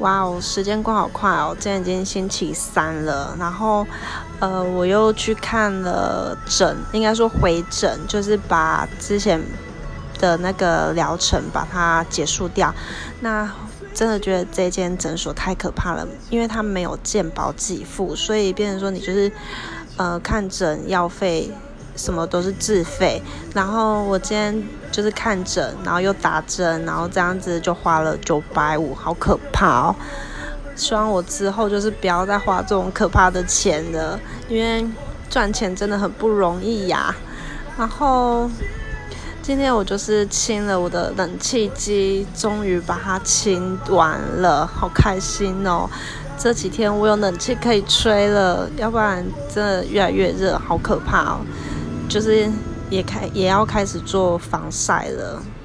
哇哦，时间过好快哦！今天已经星期三了，然后，呃，我又去看了诊，应该说回诊，就是把之前的那个疗程把它结束掉。那真的觉得这间诊所太可怕了，因为它没有健保给付，所以变成说你就是，呃，看诊药费。什么都是自费，然后我今天就是看诊，然后又打针，然后这样子就花了九百五，好可怕哦！希望我之后就是不要再花这种可怕的钱了，因为赚钱真的很不容易呀。然后今天我就是清了我的冷气机，终于把它清完了，好开心哦！这几天我有冷气可以吹了，要不然真的越来越热，好可怕哦。就是也开也要开始做防晒了。